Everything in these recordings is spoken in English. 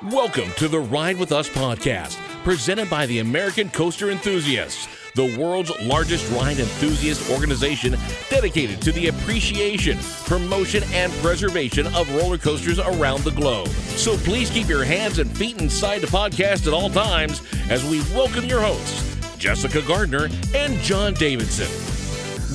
Welcome to the Ride With Us podcast, presented by the American Coaster Enthusiasts, the world's largest ride enthusiast organization dedicated to the appreciation, promotion, and preservation of roller coasters around the globe. So please keep your hands and feet inside the podcast at all times as we welcome your hosts, Jessica Gardner and John Davidson.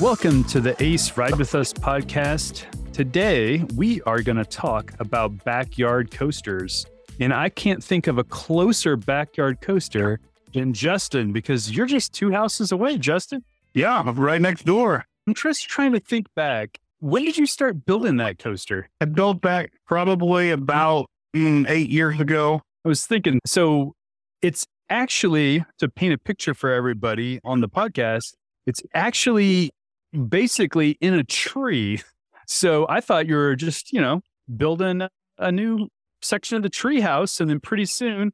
Welcome to the Ace Ride With Us podcast. Today, we are going to talk about backyard coasters. And I can't think of a closer backyard coaster than Justin because you're just two houses away, Justin. Yeah, I'm right next door. I'm just trying to think back. When did you start building that coaster? I built back probably about mm, eight years ago. I was thinking, so it's actually to paint a picture for everybody on the podcast, it's actually basically in a tree. So I thought you were just, you know, building a new section of the tree house. And then pretty soon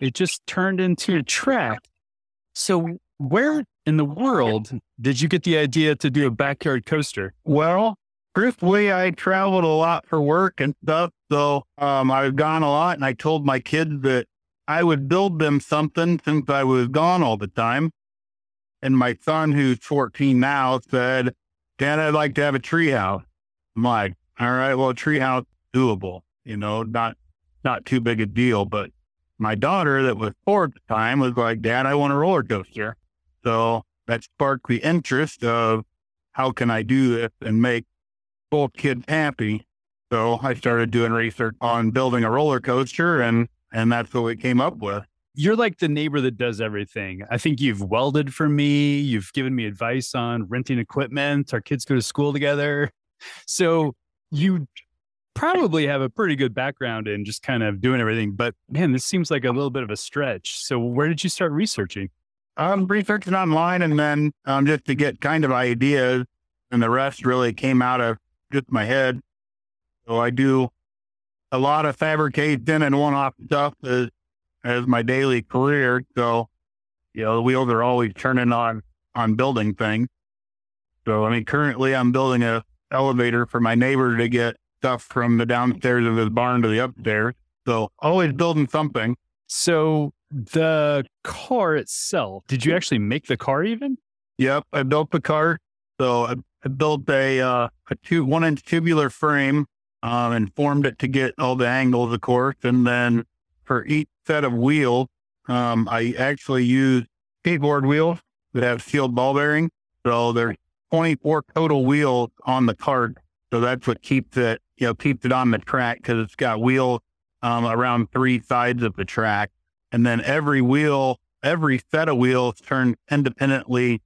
it just turned into a track. So where in the world did you get the idea to do a backyard coaster? Well, truthfully, I traveled a lot for work and stuff. So um, I've gone a lot and I told my kids that I would build them something since I was gone all the time. And my son, who's 14 now, said, Dad, I'd like to have a tree house. I'm like, all right, well, a tree house doable, you know, not not too big a deal. But my daughter, that was four at the time, was like, Dad, I want a roller coaster. So that sparked the interest of how can I do this and make both kids happy. So I started doing research on building a roller coaster, and and that's what we came up with you're like the neighbor that does everything. I think you've welded for me. You've given me advice on renting equipment. Our kids go to school together. So you probably have a pretty good background in just kind of doing everything. But man, this seems like a little bit of a stretch. So where did you start researching? I'm researching online and then um, just to get kind of ideas. And the rest really came out of just my head. So I do a lot of fabrication and one off stuff is as my daily career. So, you know, the wheels are always turning on on building things. So, I mean, currently I'm building a elevator for my neighbor to get stuff from the downstairs of his barn to the upstairs. So, always building something. So, the car itself, did you actually make the car even? Yep, I built the car. So, I, I built a uh, a two one inch tubular frame um, and formed it to get all the angles, of course, and then for each set of wheels, um, I actually use skateboard wheels that have sealed ball bearing. So there's 24 total wheels on the cart. So that's what keeps it, you know, keeps it on the track because it's got wheels um, around three sides of the track. And then every wheel, every set of wheels turn independently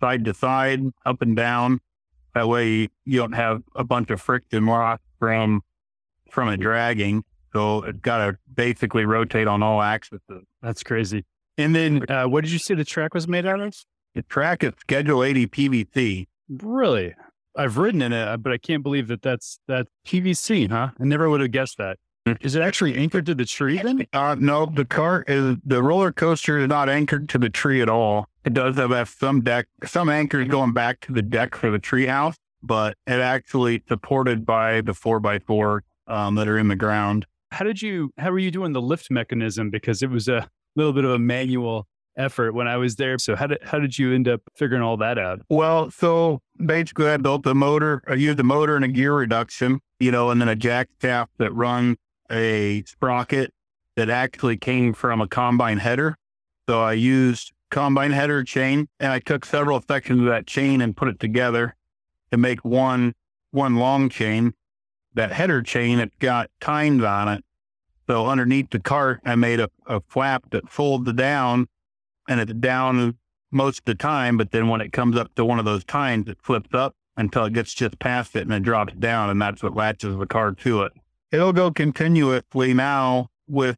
side to side, up and down. That way you don't have a bunch of friction loss from from it dragging. So it's got to basically rotate on all axes. That's crazy. And then uh, what did you say the track was made out of? The track is Schedule 80 PVC. Really? I've ridden in it, but I can't believe that that's that PVC, huh? I never would have guessed that. Mm. It actually anchored to the tree then? Uh, no, the car is the roller coaster is not anchored to the tree at all. It does have some deck, some anchors going back to the deck for the tree house, but it actually supported by the four by four um, that are in the ground how did you how were you doing the lift mechanism because it was a little bit of a manual effort when I was there. So how did how did you end up figuring all that out? Well, so basically I built a motor, I used a motor and a gear reduction, you know, and then a jack shaft that runs a sprocket that actually came from a combine header. So I used combine header chain and I took several sections of that chain and put it together to make one one long chain that header chain, it got tines on it. So underneath the cart, I made a, a flap that folded down and it's down most of the time. But then when it comes up to one of those tines, it flips up until it gets just past it and it drops down. And that's what latches the car to it. It'll go continuously now with,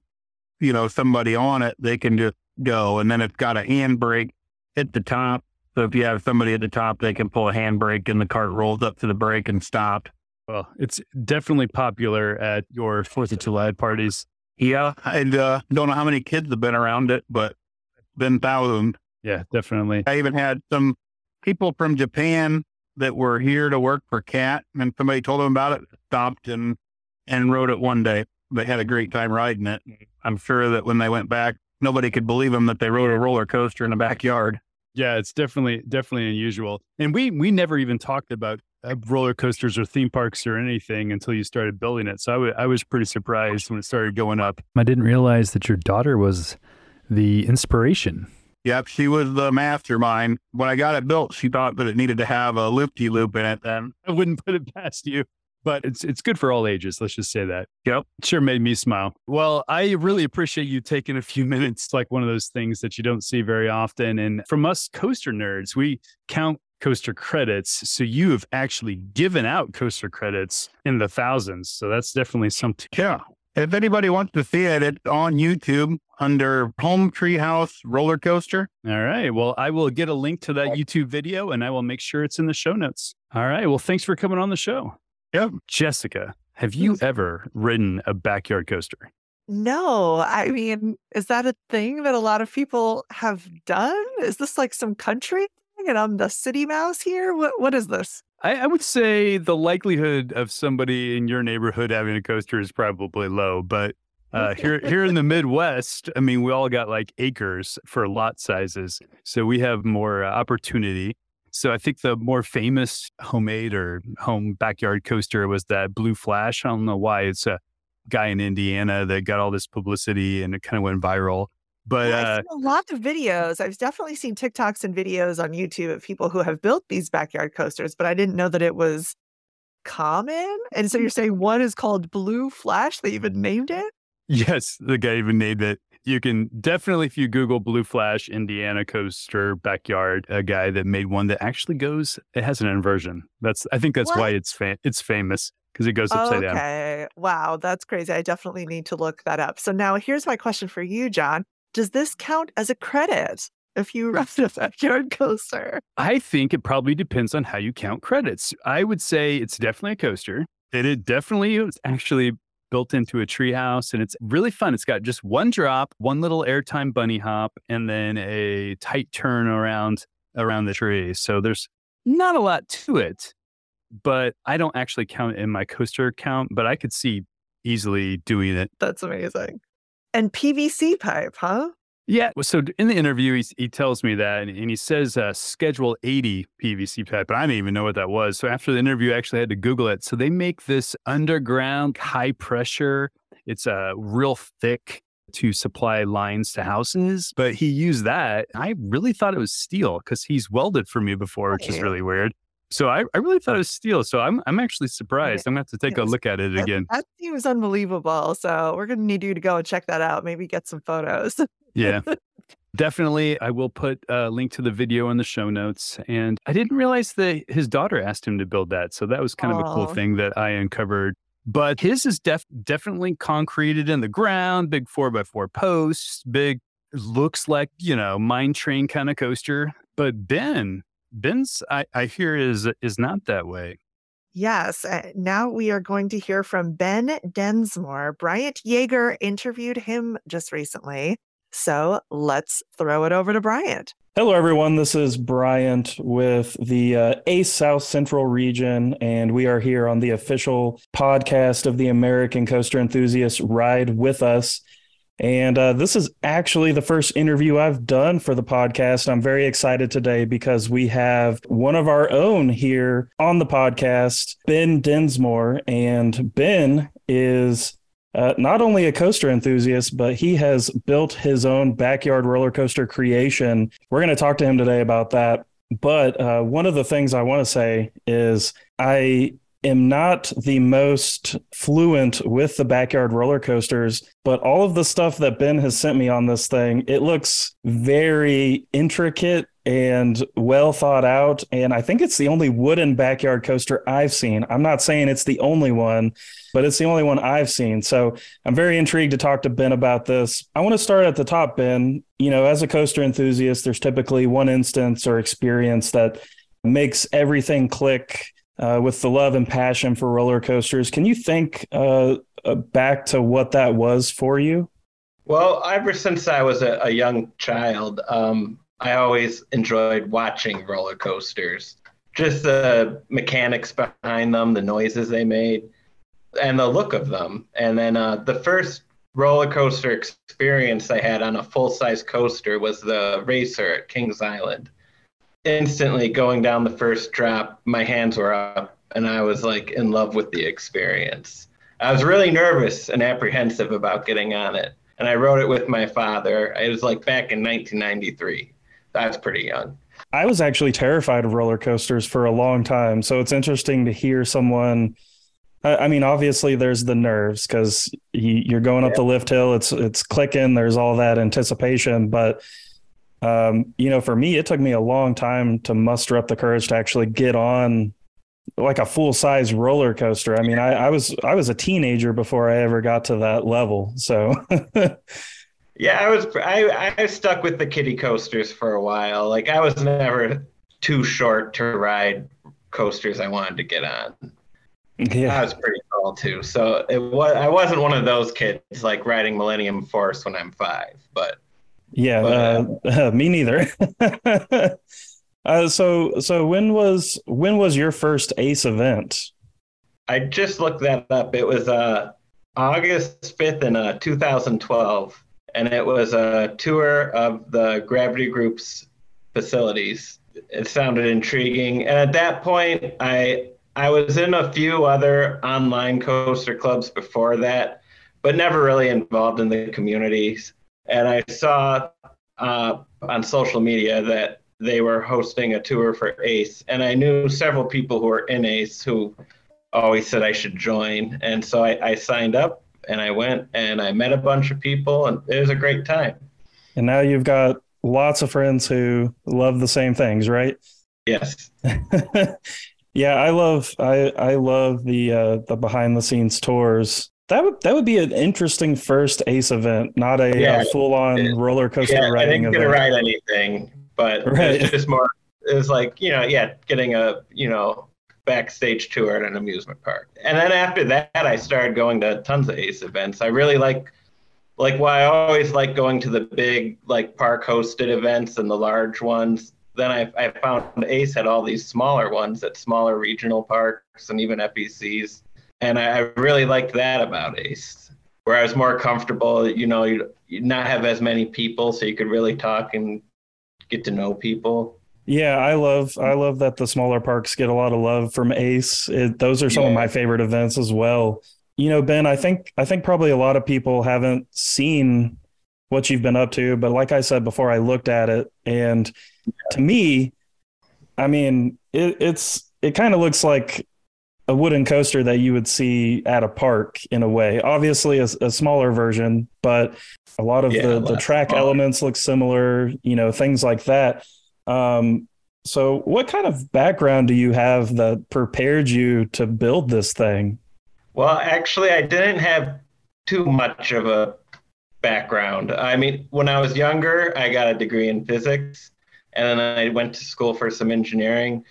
you know, somebody on it. They can just go. And then it's got a handbrake at the top. So if you have somebody at the top, they can pull a handbrake and the cart rolls up to the brake and stops. Well, it's definitely popular at your Fourth of July parties. Yeah, I uh, don't know how many kids have been around it, but been thousands. Yeah, definitely. I even had some people from Japan that were here to work for CAT, and somebody told them about it, stopped and and rode it one day. they had a great time riding it. I'm sure that when they went back, nobody could believe them that they rode a roller coaster in the backyard. Yeah, it's definitely definitely unusual. And we we never even talked about uh, roller coasters or theme parks or anything until you started building it. So I, w- I was pretty surprised when it started going up. I didn't realize that your daughter was the inspiration. Yep, she was the mastermind. When I got it built, she thought that it needed to have a loopy loop in it. Then I wouldn't put it past you but it's it's good for all ages. Let's just say that. Yep. Sure made me smile. Well, I really appreciate you taking a few minutes, like one of those things that you don't see very often. And from us coaster nerds, we count coaster credits. So you have actually given out coaster credits in the thousands. So that's definitely something. Yeah. If anybody wants to see it, it's on YouTube under Home Treehouse Roller Coaster. All right. Well, I will get a link to that YouTube video and I will make sure it's in the show notes. All right. Well, thanks for coming on the show. Yep. Jessica, have you ever ridden a backyard coaster? No, I mean, is that a thing that a lot of people have done? Is this like some country thing and I'm the city mouse here? What what is this? I, I would say the likelihood of somebody in your neighborhood having a coaster is probably low, but uh, here here in the Midwest, I mean, we all got like acres for lot sizes, so we have more uh, opportunity. So I think the more famous homemade or home backyard coaster was that Blue Flash. I don't know why. It's a guy in Indiana that got all this publicity and it kind of went viral. But I've uh, a lot of videos. I've definitely seen TikToks and videos on YouTube of people who have built these backyard coasters, but I didn't know that it was common. And so you're saying one is called Blue Flash? They even named it? yes, the guy even named it. You can definitely, if you Google Blue Flash Indiana coaster backyard, a guy that made one that actually goes. It has an inversion. That's I think that's why it's fa- it's famous because it goes upside down. Okay. Wow, that's crazy. I definitely need to look that up. So now here's my question for you, John. Does this count as a credit if you run a backyard coaster? I think it probably depends on how you count credits. I would say it's definitely a coaster. It is definitely is actually built into a treehouse and it's really fun. It's got just one drop, one little airtime bunny hop, and then a tight turn around around the tree. So there's not a lot to it, but I don't actually count in my coaster count, but I could see easily doing it. That's amazing. And PVC pipe, huh? Yeah. So in the interview, he, he tells me that, and, and he says uh, Schedule 80 PVC pipe, but I didn't even know what that was. So after the interview, I actually had to Google it. So they make this underground high pressure. It's uh, real thick to supply lines to houses, but he used that. I really thought it was steel because he's welded for me before, which is really weird. So I, I really thought it was steel. So I'm I'm actually surprised. I'm gonna have to take a look at it again. That seems unbelievable. So we're going to need you to go and check that out. Maybe get some photos. Yeah. Definitely. I will put a link to the video in the show notes. And I didn't realize that his daughter asked him to build that. So that was kind of a cool thing that I uncovered. But his is def- definitely concreted in the ground, big four by four posts, big, looks like, you know, mine train kind of coaster. But Ben, Ben's, I, I hear is is not that way. Yes. uh, now we are going to hear from Ben Densmore. Bryant Yeager interviewed him just recently. So let's throw it over to Bryant. Hello, everyone. This is Bryant with the uh, ACE South Central region, and we are here on the official podcast of the American Coaster Enthusiasts Ride with Us. And uh, this is actually the first interview I've done for the podcast. I'm very excited today because we have one of our own here on the podcast, Ben Densmore. And Ben is uh, not only a coaster enthusiast, but he has built his own backyard roller coaster creation. We're going to talk to him today about that. But uh, one of the things I want to say is I am not the most fluent with the backyard roller coasters, but all of the stuff that Ben has sent me on this thing, it looks very intricate and well thought out. And I think it's the only wooden backyard coaster I've seen. I'm not saying it's the only one, but it's the only one I've seen. So I'm very intrigued to talk to Ben about this. I want to start at the top, Ben. You know, as a coaster enthusiast, there's typically one instance or experience that makes everything click uh, with the love and passion for roller coasters. Can you think uh, uh, back to what that was for you? Well, ever since I was a, a young child, um, I always enjoyed watching roller coasters. Just the mechanics behind them, the noises they made. and the look of them. And then uh, the first roller coaster experience I had on a full size coaster was the Racer at Kings Island. Instantly going down the first drop, my hands were up and I was like in love with the experience. I was really nervous and apprehensive about getting on it. And I wrote it with my father. It was like back in 1993. I was pretty young. I was actually terrified of roller coasters for a long time. So it's interesting to hear someone. I mean, obviously, there's the nerves because you're going up yeah. the lift hill. It's it's clicking. There's all that anticipation, but um, you know, for me, it took me a long time to muster up the courage to actually get on like a full size roller coaster. I mean, I, I was I was a teenager before I ever got to that level. So Yeah, I was I I stuck with the kiddie coasters for a while. Like I was never too short to ride coasters I wanted to get on. Yeah. I was pretty tall too. So it was I wasn't one of those kids like riding Millennium Force when I'm 5, but Yeah, but, uh, uh, me neither. uh, so so when was when was your first ACE event? I just looked that up. It was uh August 5th in uh 2012 and it was a tour of the Gravity Group's facilities. It sounded intriguing, and at that point, I I was in a few other online coaster clubs before that, but never really involved in the communities. And I saw uh, on social media that they were hosting a tour for ACE, and I knew several people who were in ACE who always said I should join, and so I, I signed up and I went and I met a bunch of people and it was a great time. And now you've got lots of friends who love the same things, right? Yes. yeah, I love I I love the uh the behind the scenes tours. That would that would be an interesting first Ace event, not a, uh, yeah, full on roller coaster yeah, riding I didn't get to ride anything, but right. it's just more it was like, you know, yeah, getting a, you know, backstage tour at an amusement park. And then after that, I started going to tons of Ace events. I really like, like, why I always like going to the big, like, park hosted events and the large ones. Then I, I found Ace had all these smaller ones at smaller regional parks and even FECs. And I, I really liked that about Ace, where I was more comfortable. You know, you not have as many people, so you could really talk and get to know people. Yeah, I love I love that the smaller parks get a lot of love from Ace. It, those are some yeah. of my favorite events as well. You know, Ben, I think I think probably a lot of people haven't seen what you've been up to, but like I said before, I looked at it, and to me, I mean, it, it's it kind of looks like a wooden coaster that you would see at a park in a way. Obviously, a, a smaller version, but a lot of yeah, the the track smaller. elements look similar. You know, things like that um, so, what kind of background do you have that prepared you to build this thing? Well, actually, I didn't have too much of a background. I mean, when I was younger, I got a degree in physics, and then I went to school for some engineering.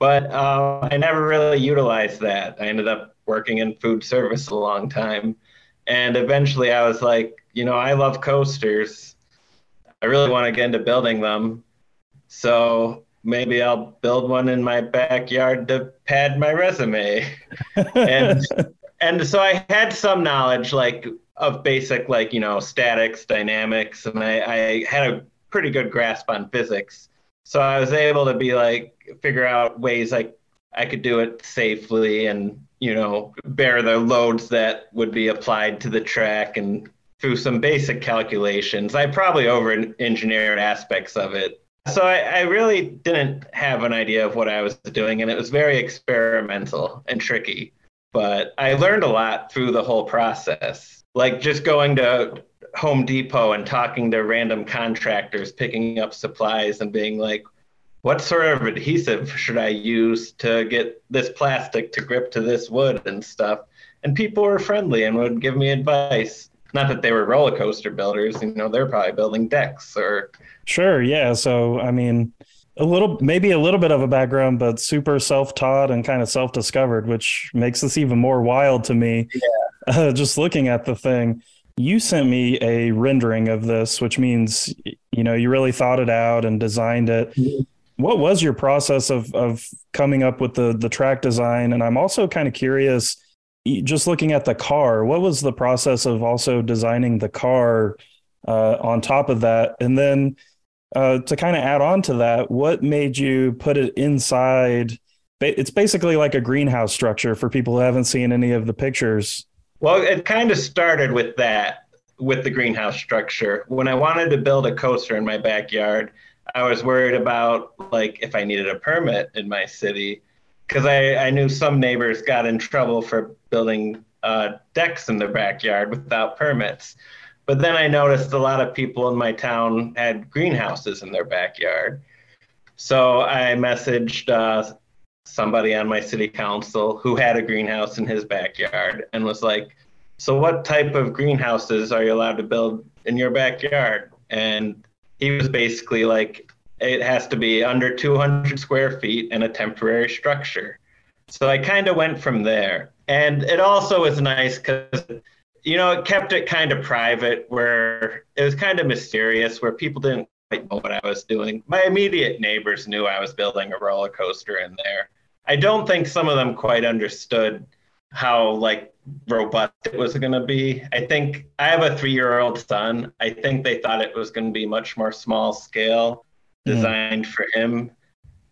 But uh, I never really utilized that. I ended up working in food service a long time. And eventually I was like, you know, I love coasters. I really want to get into building them. So maybe I'll build one in my backyard to pad my resume. and and so I had some knowledge like of basic like, you know, statics, dynamics, and I, I had a pretty good grasp on physics. So I was able to be like figure out ways like I could do it safely and, you know, bear the loads that would be applied to the track and through some basic calculations. I probably over engineered aspects of it so I, I, really didn't have an idea of what I was doing, and it was very experimental and tricky. But I learned a lot through the whole process. Like just going to Home Depot and talking to random contractors, picking up supplies, and being like, what sort of adhesive should I use to get this plastic to grip to this wood and stuff? And people were friendly and would give me advice. Not that they were roller coaster builders, you know, they're probably building decks or Sure. Yeah. So, I mean, a little, maybe a little bit of a background, but super self taught and kind of self discovered, which makes this even more wild to me. Yeah. Uh, just looking at the thing. You sent me a rendering of this, which means, you know, you really thought it out and designed it. What was your process of, of coming up with the, the track design? And I'm also kind of curious just looking at the car, what was the process of also designing the car uh, on top of that? And then uh, to kind of add on to that, what made you put it inside? It's basically like a greenhouse structure for people who haven't seen any of the pictures. Well, it kind of started with that, with the greenhouse structure. When I wanted to build a coaster in my backyard, I was worried about like if I needed a permit in my city because I, I knew some neighbors got in trouble for building uh, decks in their backyard without permits. But then I noticed a lot of people in my town had greenhouses in their backyard. So I messaged uh, somebody on my city council who had a greenhouse in his backyard and was like, So, what type of greenhouses are you allowed to build in your backyard? And he was basically like, it has to be under 200 square feet and a temporary structure. So I kind of went from there. And it also was nice because, you know, it kept it kind of private where it was kind of mysterious, where people didn't quite know what I was doing. My immediate neighbors knew I was building a roller coaster in there. I don't think some of them quite understood how like robust it was going to be. I think I have a three year old son. I think they thought it was going to be much more small scale, mm-hmm. designed mm. for him,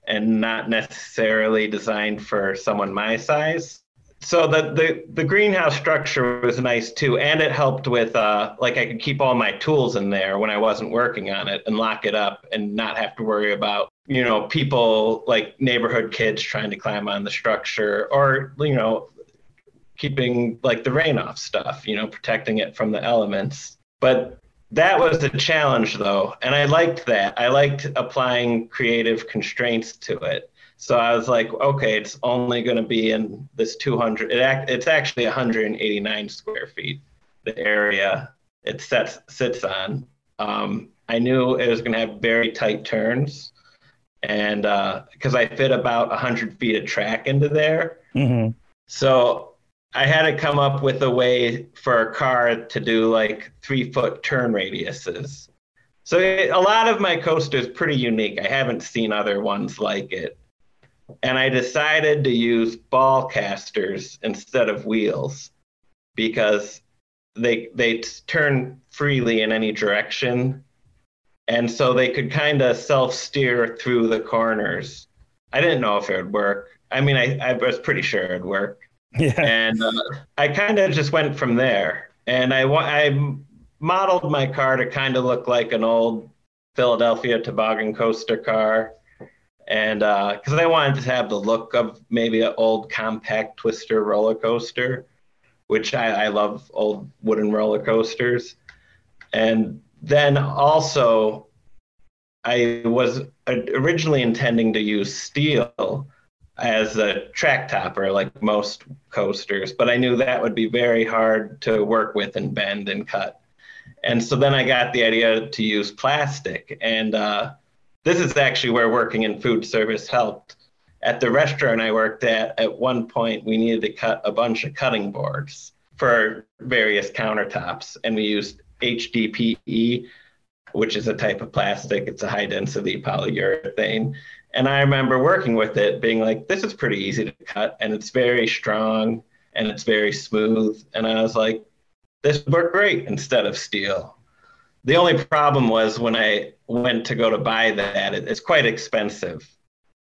and not necessarily designed for someone my size. So the, the the greenhouse structure was nice too, and it helped with uh, like I could keep all my tools in there when I wasn't working on it and lock it up and not have to worry about you know people like neighborhood kids trying to climb on the structure or you know keeping like the rain off stuff, you know, protecting it from the elements. But that was a challenge though, and I liked that. I liked applying creative constraints to it. So I was like, okay, it's only going to be in this 200. It act, it's actually 189 square feet. The area it sets sits on. Um, I knew it was going to have very tight turns, and because uh, I fit about 100 feet of track into there, mm-hmm. so I had to come up with a way for a car to do like three foot turn radiuses. So it, a lot of my coaster is pretty unique. I haven't seen other ones like it. And I decided to use ball casters instead of wheels because they they turn freely in any direction. And so they could kind of self steer through the corners. I didn't know if it would work. I mean, I, I was pretty sure it'd work yeah. And uh, I kind of just went from there. And I, I modeled my car to kind of look like an old Philadelphia toboggan coaster car. And uh because uh, I wanted to have the look of maybe an old compact twister roller coaster, which I, I love old wooden roller coasters. And then also, I was originally intending to use steel as a track topper like most coasters, but I knew that would be very hard to work with and bend and cut. And so then I got the idea to use plastic. And uh, this is actually where working in food service helped. At the restaurant I worked at, at one point, we needed to cut a bunch of cutting boards for various countertops. And we used HDPE, which is a type of plastic, it's a high density polyurethane and I remember working with it, being like, this is pretty easy to cut and it's very strong and it's very smooth. And I was like, this would work great instead of steel. The only problem was when I went to go to buy that, it, it's quite expensive.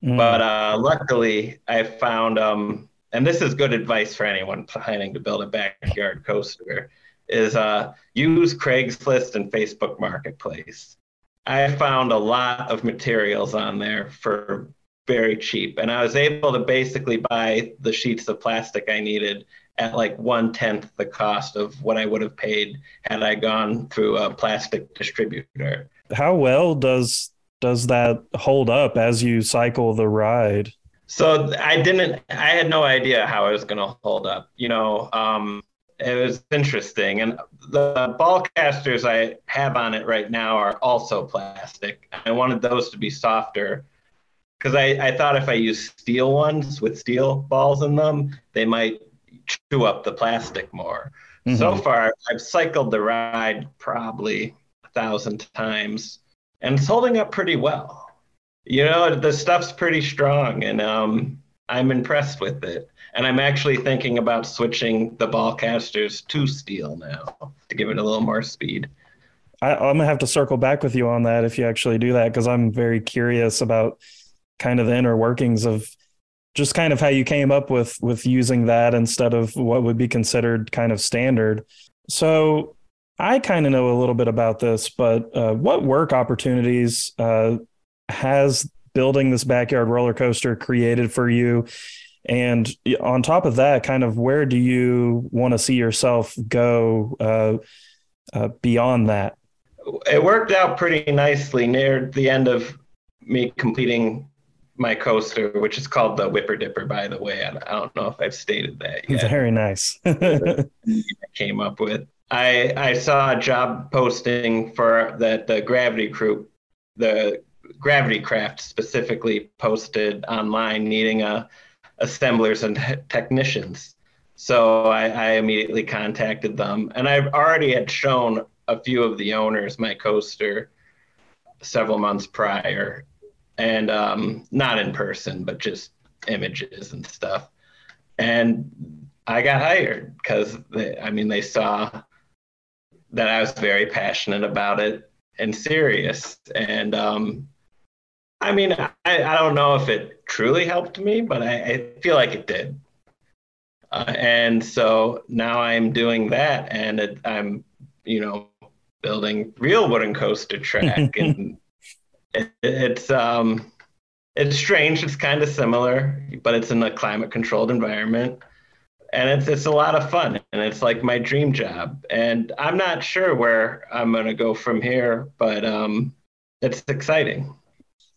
Mm. But uh, luckily, I found, um, and this is good advice for anyone planning to build a backyard coaster, is uh, use Craigslist and Facebook Marketplace. I found a lot of materials on there for very cheap. And I was able to basically buy the sheets of plastic I needed at like one tenth the cost of what I would have paid had I gone through a plastic distributor. How well does does that hold up as you cycle the ride? So I didn't I had no idea how it was gonna hold up. You know, um, it was interesting. And the ball casters I have on it right now are also plastic. I wanted those to be softer because I, I thought if I use steel ones with steel balls in them, they might chew up the plastic more. Mm-hmm. So far, I've cycled the ride probably a thousand times and it's holding up pretty well. You know, the stuff's pretty strong and um, I'm impressed with it. And I'm actually thinking about switching the ball casters to steel now to give it a little more speed. I, I'm gonna have to circle back with you on that if you actually do that because I'm very curious about kind of the inner workings of just kind of how you came up with with using that instead of what would be considered kind of standard. So I kind of know a little bit about this, but uh, what work opportunities uh, has building this backyard roller coaster created for you? And on top of that, kind of where do you want to see yourself go uh, uh beyond that? It worked out pretty nicely near the end of me completing my coaster, which is called the Whipper Dipper, by the way. I, I don't know if I've stated that yet. Very nice. I came up with. I I saw a job posting for that the Gravity Crew, the Gravitykraft specifically posted online needing a assemblers and technicians. So I, I immediately contacted them, and I've already had shown a few of the owners my coaster several months prior and um, not in person, but just images and stuff. And I got hired because I mean they saw that I was very passionate about it and serious. And um, I mean, I, I don't know if it truly helped me, but I, I feel like it did. Uh, and so now I'm doing that, and it, I'm, you know, building real wooden coaster track and it, it's um, it's strange. It's kind of similar, but it's in a climate controlled environment, and it's it's a lot of fun, and it's like my dream job. And I'm not sure where I'm gonna go from here, but um, it's exciting.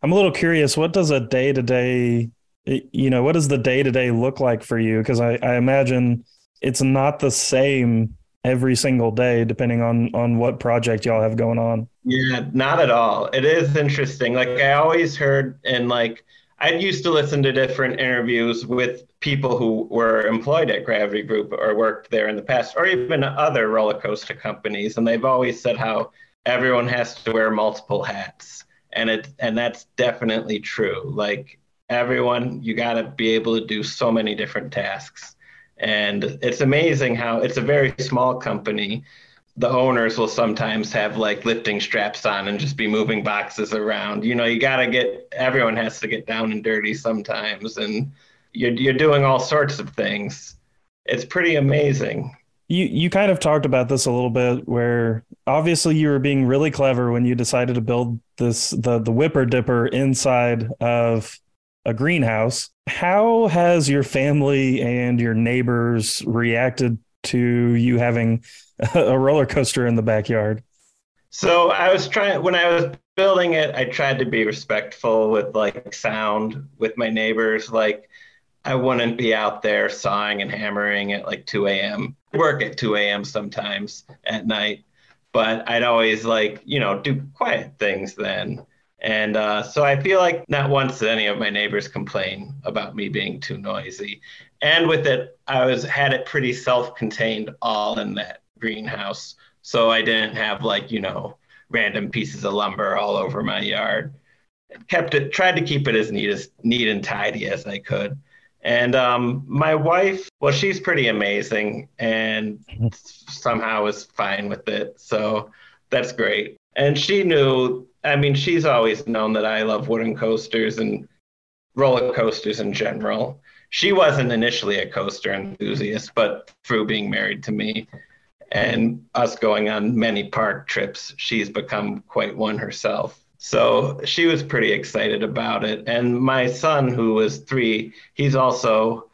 I'm a little curious. What does a day to day, you know, what does the day to day look like for you? Because I, I imagine it's not the same every single day, depending on on what project y'all have going on. Yeah, not at all. It is interesting. Like I always heard, and like I used to listen to different interviews with people who were employed at Gravity Group or worked there in the past, or even other roller coaster companies, and they've always said how everyone has to wear multiple hats, and it and that's definitely true. Like everyone, you got to be able to do so many different tasks and it's amazing how it's a very small company. The owners will sometimes have like lifting straps on and just be moving boxes around. You know, you got to get, everyone has to get down and dirty sometimes. And you're, you're doing all sorts of things. It's pretty amazing. You, you kind of talked about this a little bit where obviously you were being really clever when you decided to build this the the whipper dipper inside of a greenhouse. How has your family and your neighbors reacted to you having a roller coaster in the backyard? So I was trying when I was building it, I tried to be respectful with like sound with my neighbors. Like I wouldn't be out there sawing and hammering at like 2 a.m. Work at 2 a.m. sometimes at night, but I'd always like you know do quiet things then. And uh, so I feel like not once did any of my neighbors complain about me being too noisy. And with it, I was had it pretty self-contained all in that greenhouse. So I didn't have like, you know, random pieces of lumber all over my yard. Kept it tried to keep it as neat as neat and tidy as I could. And um, my wife, well, she's pretty amazing and somehow was fine with it. So that's great. And she knew I mean, she's always known that I love wooden coasters and roller coasters in general. She wasn't initially a coaster enthusiast, but through being married to me and us going on many park trips, she's become quite one herself. So she was pretty excited about it. And my son, who was three, he's also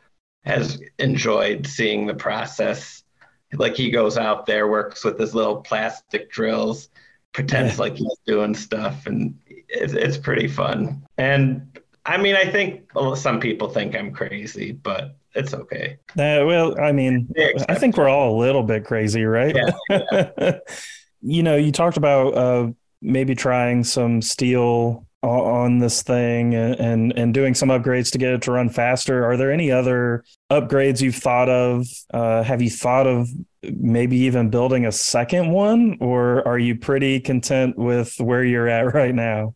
has enjoyed seeing the process. Like he goes out there, works with his little plastic drills, pretends yeah. like he's doing stuff, and it's, it's pretty fun. And I mean, I think well, some people think I'm crazy, but it's okay. Uh, well, I mean, I think we're all a little bit crazy, right? Yeah, yeah. you know, you talked about uh, maybe trying some steel on this thing and and doing some upgrades to get it to run faster. Are there any other upgrades you've thought of? Uh, have you thought of maybe even building a second one, or are you pretty content with where you're at right now?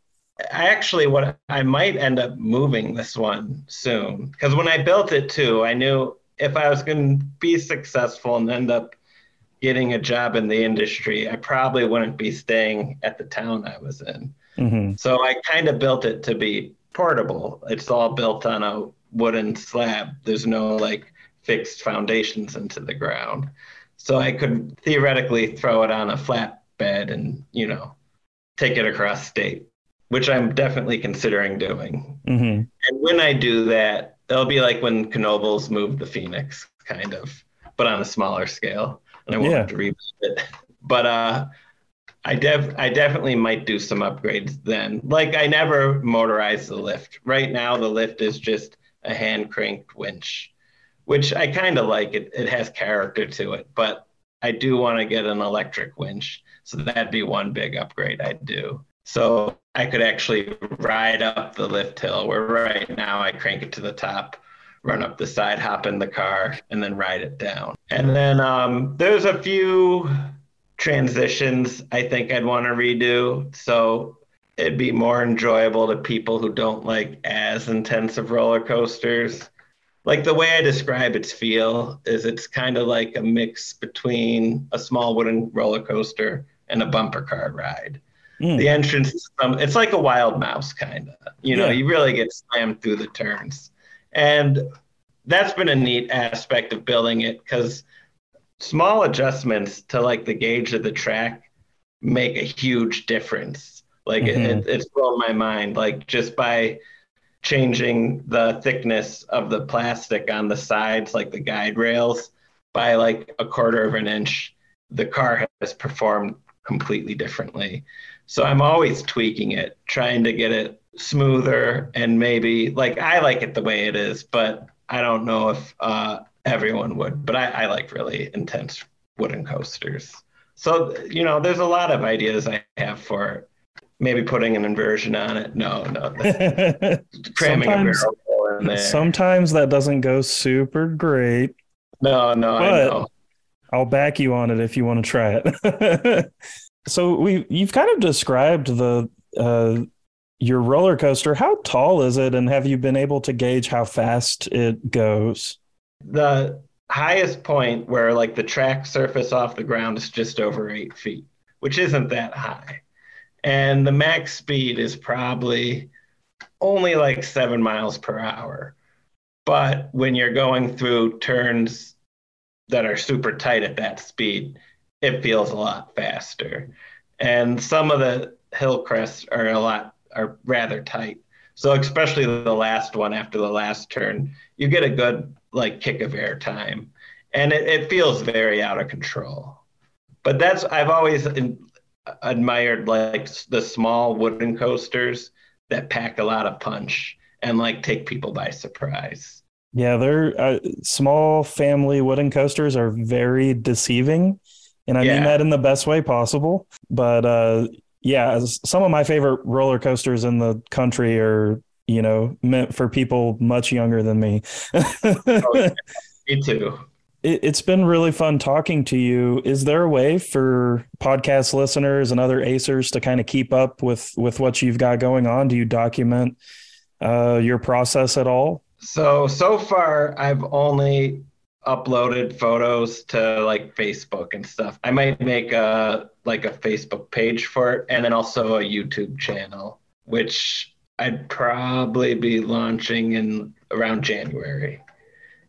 I actually what I might end up moving this one soon because when I built it too, I knew if I was going to be successful and end up getting a job in the industry, I probably wouldn't be staying at the town I was in. Mm-hmm. So I kind of built it to be portable. It's all built on a wooden slab. There's no like fixed foundations into the ground. So I could theoretically throw it on a flat bed and, you know, take it across state, which I'm definitely considering doing. Mm-hmm. And when I do that, it'll be like when Knoebels moved the Phoenix, kind of, but on a smaller scale. And I won't Yeah. have to rebuild it. But uh, I def I definitely might do some upgrades then. Like I never motorized the lift. Right now the lift is just a hand cranked winch, which I kind of like. It it has character to it, but I do want to get an electric winch. So that'd be one big upgrade I'd do. So I could actually ride up the lift hill where right now I crank it to the top, run up the side, hop in the car, and then ride it down. And then um, there's a few transitions I think I'd want to redo. So it'd be more enjoyable to people who don't like as intensive roller coasters. Like the way I describe its feel is it's kind of like a mix between a small wooden roller coaster and a bumper car ride. Mm. The entrance, um, it's like a wild mouse kind of. You know, Yeah. you really get slammed through the turns. And that's been a neat aspect of building it because small adjustments to like the gauge of the track make a huge difference. Like Mhm. it, it's blown my mind. Like just by changing the thickness of the plastic on the sides, like the guide rails, by like a quarter of an inch, the car has performed completely differently. So I'm always tweaking it, trying to get it smoother and maybe like I like it the way it is, but I don't know if uh, everyone would. But I, I like really intense wooden coasters. So you know, there's a lot of ideas I have for maybe putting an inversion on it. No, no, cramming a Sometimes- barrel in there. Sometimes that doesn't go super great. no, no, I But- know. I'll back you on it if you want to try it. so we you've kind of described the uh, your roller coaster. How tall is it, and have you been able to gauge how fast it goes? The highest point where like the track surface off the ground is just over eight feet, which isn't that high. And the max speed is probably only like seven miles per hour. But when you're going through turns that are super tight at that speed, it feels a lot faster. And some of the hill crests are a lot are rather tight. So especially the last one after the last turn, you get a good like kick of air time, and it, it feels very out of control. But that's I've always in, admired like the small wooden coasters that pack a lot of punch and like take people by surprise. Yeah, they're uh, small family wooden coasters are very deceiving, and I mean that in the best way possible. But uh, yeah, some of my favorite roller coasters in the country are you know meant for people much younger than me. Me too. it, it's been really fun talking to you. Is there a way for podcast listeners and other acers to kind of keep up with with what you've got going on? Do you document uh, your process at all? So so far I've only uploaded photos to like Facebook and stuff. I might make a like a Facebook page for it and then also a YouTube channel, which I'd probably be launching in around January.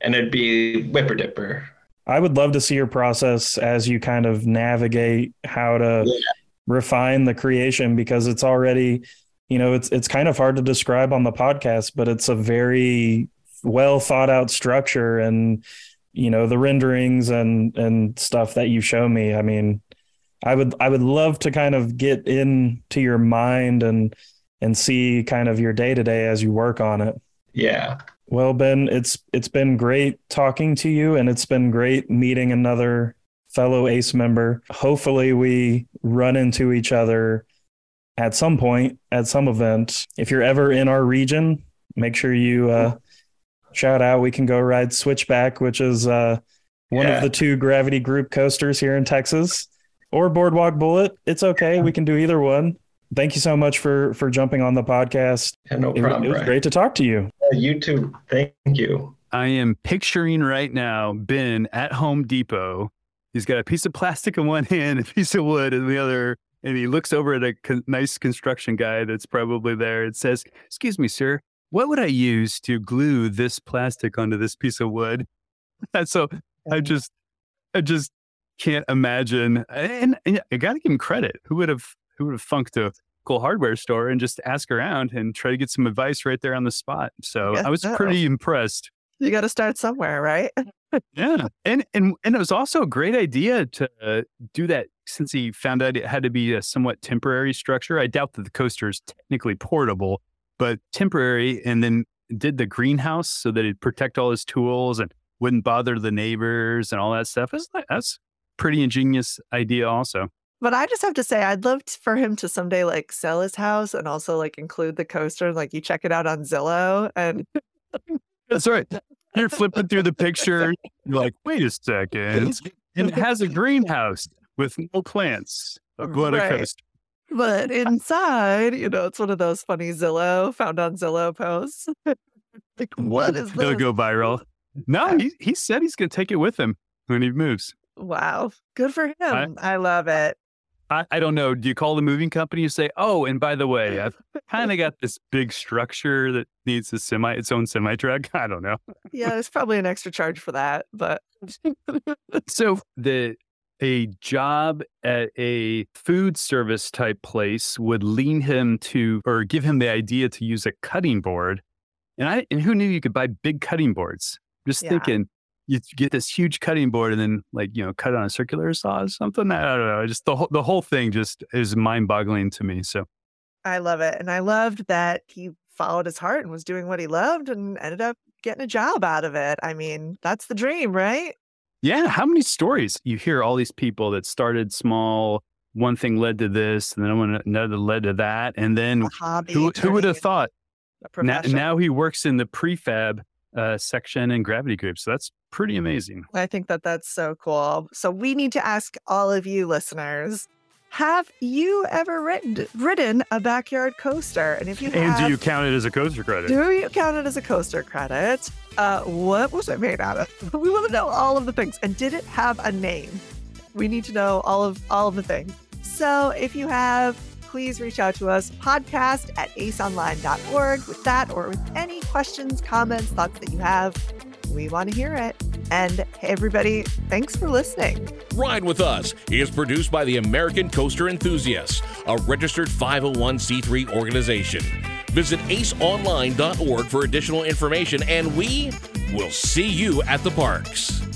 And it'd be Whipper Dipper. I would love to see your process as you kind of navigate how to Yeah. refine the creation because it's already, you know, it's it's kind of hard to describe on the podcast, but it's a very well thought out structure and you know the renderings and and stuff that you show me. I mean, I would I would love to kind of get into your mind and and see kind of your day to day as you work on it. Yeah. Well, Ben, it's it's been great talking to you, and it's been great meeting another fellow ACE member. Hopefully, we run into each other at some point at some event. If you're ever in our region, make sure you uh, shout out. We can go ride Switchback, which is uh, one Yeah. of the two Gravity Group coasters here in Texas, or Boardwalk Bullet. It's okay. We can do either one. thank you so much for for jumping on the podcast. Yeah, no It, problem. it was Brian. great to talk to you. Uh, You too. Thank you. I am picturing right now Ben at Home Depot. He's got a piece of plastic in one hand, a piece of wood in the other, and he looks over at a con- nice construction guy that's probably there and says, "Excuse me, sir, what would I use to glue this plastic onto this piece of wood?" And so I just, I just can't imagine. And, and I got to give him credit. Who would have, who would have funked a cool hardware store and just ask around and try to get some advice right there on the spot? So Guess I was so. pretty impressed. You got to start somewhere, right? Yeah, and and and it was also a great idea to uh, do that since he found out it had to be a somewhat temporary structure. I doubt that the coaster is technically portable, but temporary, and then did the greenhouse so that it'd protect all his tools and wouldn't bother the neighbors and all that stuff. That's that's pretty ingenious idea, also. But I just have to say, I'd love for him to someday like sell his house and also like include the coaster. Like you check it out on Zillow, and That's right. You're flipping through the picture. You're like, wait a second, and it has a greenhouse with no plants. What a Right. coaster. But inside, you know, it's one of those funny Zillow found on Zillow posts. like, what is It'll go viral. No, he, he said he's going to take it with him when he moves. Wow, good for him. I, love it. I, I don't know. Do you call the moving company and say, oh, and by the way, I've kind of got this big structure that needs a semi, its own semi truck? I don't know. Yeah, there's probably an extra charge for that, but So the a job at a food service type place would lean him to or give him the idea to use a cutting board. And I and who knew you could buy big cutting boards? Just Yeah. thinking you get this huge cutting board and then like, you know, cut on a circular saw or something. I don't know. Just the whole the whole thing just is mind boggling to me. So I love it. And I loved that he followed his heart and was doing what he loved and ended up getting a job out of it. I mean, that's the dream, right? Yeah, how many stories you hear all these people that started small, one thing led to this, and then another led to that, and then hobby. who who would have thought? Now, now he works in the prefab uh, section in Gravity Group, so that's pretty amazing. I think that that's so cool. So we need to ask all of you listeners: Have you ever written, ridden a backyard coaster? And if you And have, do you count it as a coaster credit? do you count it as a coaster credit? Uh, what was it made out of? We want to know all of the things. And did it have a name? We need to know all of all of the things. So if you have, please reach out to us, podcast at aceonline.org with that or with any questions, comments, thoughts that you have. We want to hear it. And hey, everybody, thanks for listening. Ride with Us is produced by the American Coaster Enthusiasts, a registered 501c3 organization. Visit aceonline.org for additional information, and we will see you at the parks.